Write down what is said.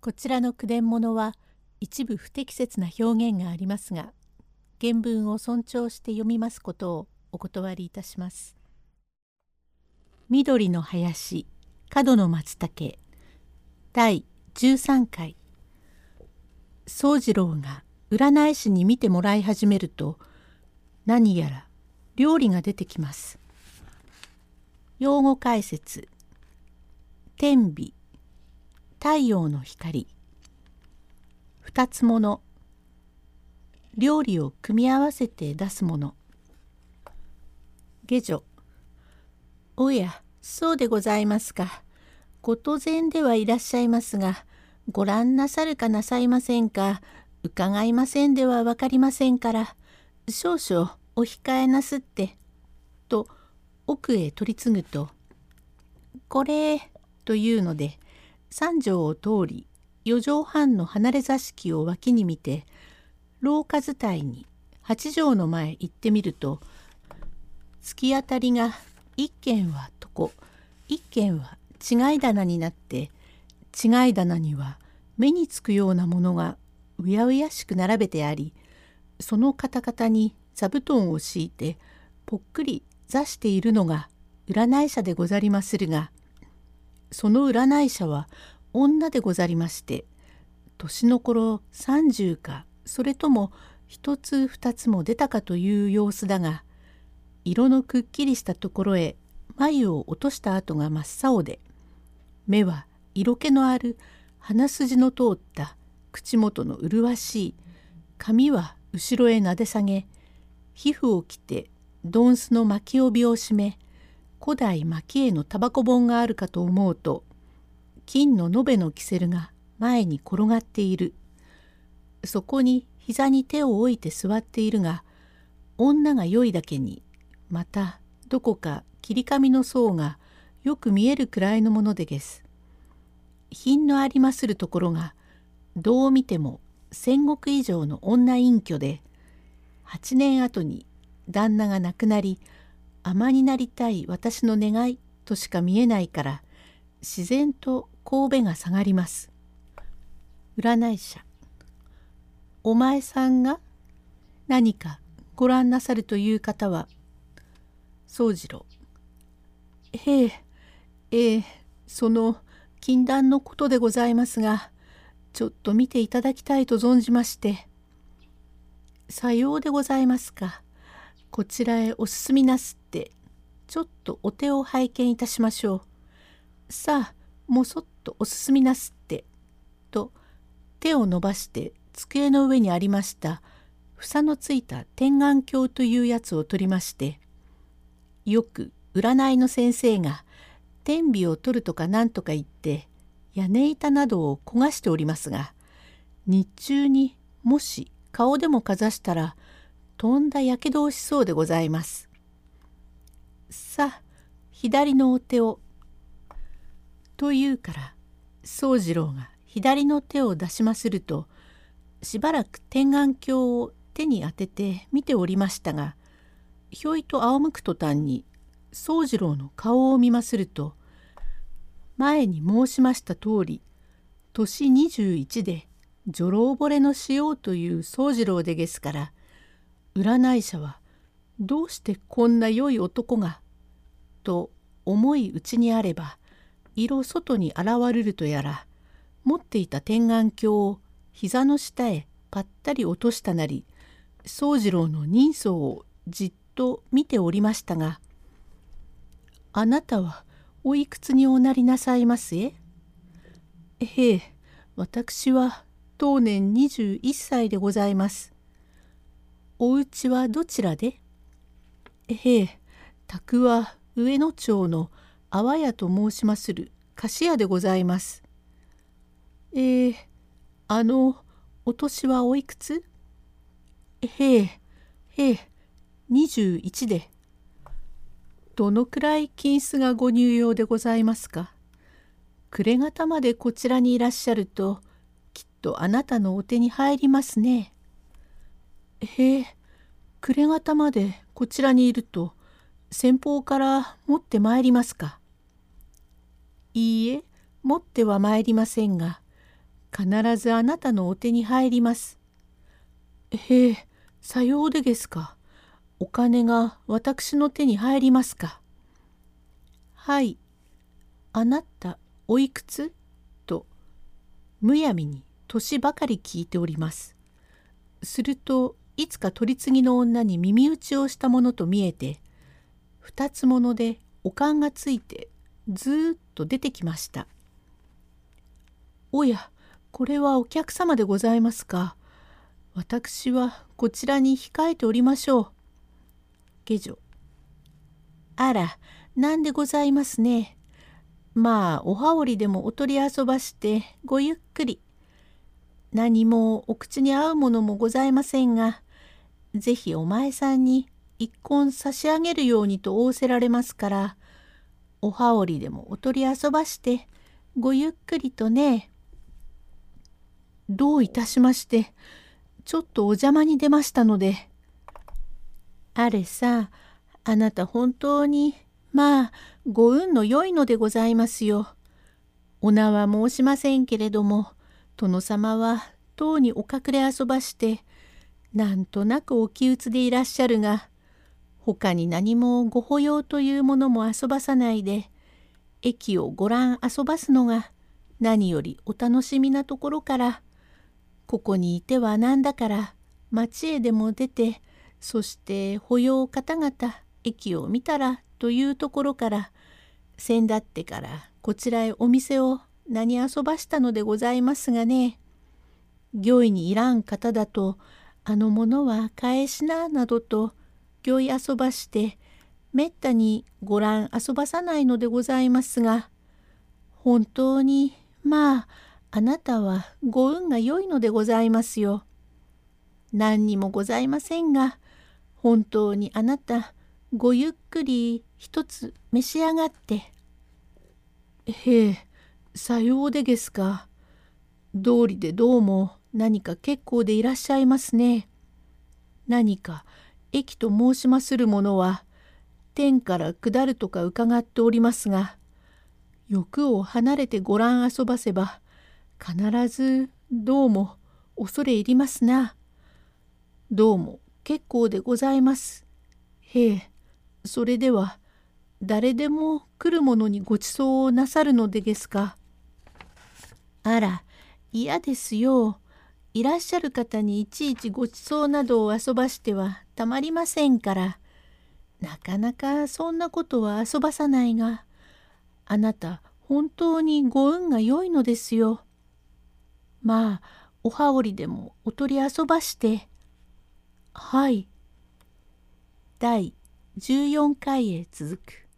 こちらの句伝物は一部不適切な表現がありますが原文を尊重して読みますことをお断りいたします。緑の林角の松茸第13回宗次郎が占い師に見てもらい始めると何やら料理が出てきます。用語解説天日太陽の光。二つもの。料理を組み合わせて出すもの。下女。おやそうでございますか。ご当然ではいらっしゃいますがご覧なさるかなさいませんか。伺いませんでは分かりませんから。少々お控えなすって」と奥へ取り次ぐと「これ」というので三条を通り四畳半の離れ座敷を脇に見て廊下伝いに八畳の前行ってみると突き当たりが一軒は床一軒は違い棚になって違い棚には目につくようなものがうやうやしく並べてありその方々に座布団を敷いてぽっくり座しているのが占い者でござりまするがその占い者は女でござりまして年の頃30かそれとも一つ二つも出たかという様子だが色のくっきりしたところへ眉を落とした跡が真っ青で目は色気のある鼻筋の通った口元の麗しい髪は後ろへなで下げ皮膚を着てドンスの巻き帯を締め古代蒔絵のタバコ本があるかと思うと金の延べのキセルが前に転がっているそこに膝に手を置いて座っているが女が良いだけにまたどこか切り紙の層がよく見えるくらいのものでげす。品のありまするところがどう見ても戦国以上の女隠居で8年後に旦那が亡くなり尼になりたい私の願いとしか見えないから自然と神戸が下がります。占い師お前さんが何かご覧なさるという方は宗次郎。ええええその禁断のことでございますがちょっと見ていただきたいと存じましてさようでございますか。こちらへお進みなすってちょっとお手を拝見いたしましょう。さあもそっとお進みなすって」と手を伸ばして机の上にありました房のついた天眼鏡というやつを取りましてよく占いの先生が天日を取るとか何とか言って屋根板などを焦がしておりますが日中にもし顔でもかざしたらとんだやけどをしそうでございます。さあ左のお手を。と言うから宗次郎が左の手を出しまするとしばらく天眼鏡を手に当てて見ておりましたがひょいと仰向く途端に宗次郎の顔を見ますると前に申しました通り年21で女郎惚れのしようという宗次郎でげすから占い者はどうしてこんな良い男がと思いうちにあれば色外に現れるとやら持っていた天眼鏡を膝の下へぱったり落としたなり宗次郎の人相をじっと見ておりましたが「あなたはおいくつにおなりなさいますえ?」「ええ私は当年21歳でございます。お家はどちらで?」「ええ宅は上野町の阿波屋と申しまする菓子屋でございます。えー、あのお年はおいくつ？へえへえ21で。どのくらい金子がご入用でございますか？暮れ方までこちらにいらっしゃるときっとあなたのお手に入りますね。へえ暮れ方までこちらにいると先方から持ってまいりますかいいえ持ってはまいりませんが必ずあなたのお手に入ります。へえ、さようでですか。お金が私の手に入りますか。はい。あなた、おいくつ？と、むやみに年ばかり聞いております。すると、いつか取り次ぎの女に耳打ちをしたものと見えて、二つものでおかんがついてずっと出てきました。おや、これはお客様でございますか。私はこちらに控えておりましょう。下女。あら、なんでございますね。まあ、お羽織でもお取り遊ばしてごゆっくり。何もお口に合うものもございませんが、ぜひお前さんに一婚差し上げるようにと仰せられますから、お羽織でもお取り遊ばしてごゆっくりとね。どういたしまして、ちょっとお邪魔に出ましたので。あれさ、あなた本当に、まあ、ご運の良いのでございますよ。お名は申しませんけれども、殿様はとうにお隠れ遊ばして、なんとなくお気鬱でいらっしゃるが、他に何もご保養というものも遊ばさないで、駅をご覧遊ばすのが何よりお楽しみなところから、ここにいてはなんだから町へでも出てそして保養方々駅を見たらというところから先だってからこちらへお店を何遊ばしたのでございますがね御意にいらん方だとあのものは返しななどと御意遊ばしてめったにご覧遊ばさないのでございますが本当にまああなたはご運が良いのでございますよ。何にもございませんが、本当にあなた、ごゆっくり一つ召し上がって。へえ、さようでですか。道理でどうも何か結構でいらっしゃいますね。何か駅と申しまするものは、天から下るとか伺っておりますが、欲を離れてご覧遊ばせば、必ずどうも恐れ入りますな。どうも結構でございます。へえ、それでは誰でも来る者にご馳走をなさるのでですか。あら、嫌ですよ。いらっしゃる方にいちいちご馳走などを遊ばしてはたまりませんから。なかなかそんなことは遊ばさないが、あなた本当にご運が良いのですよ。まあお羽織でもお取り遊ばしてはい第14回へ続く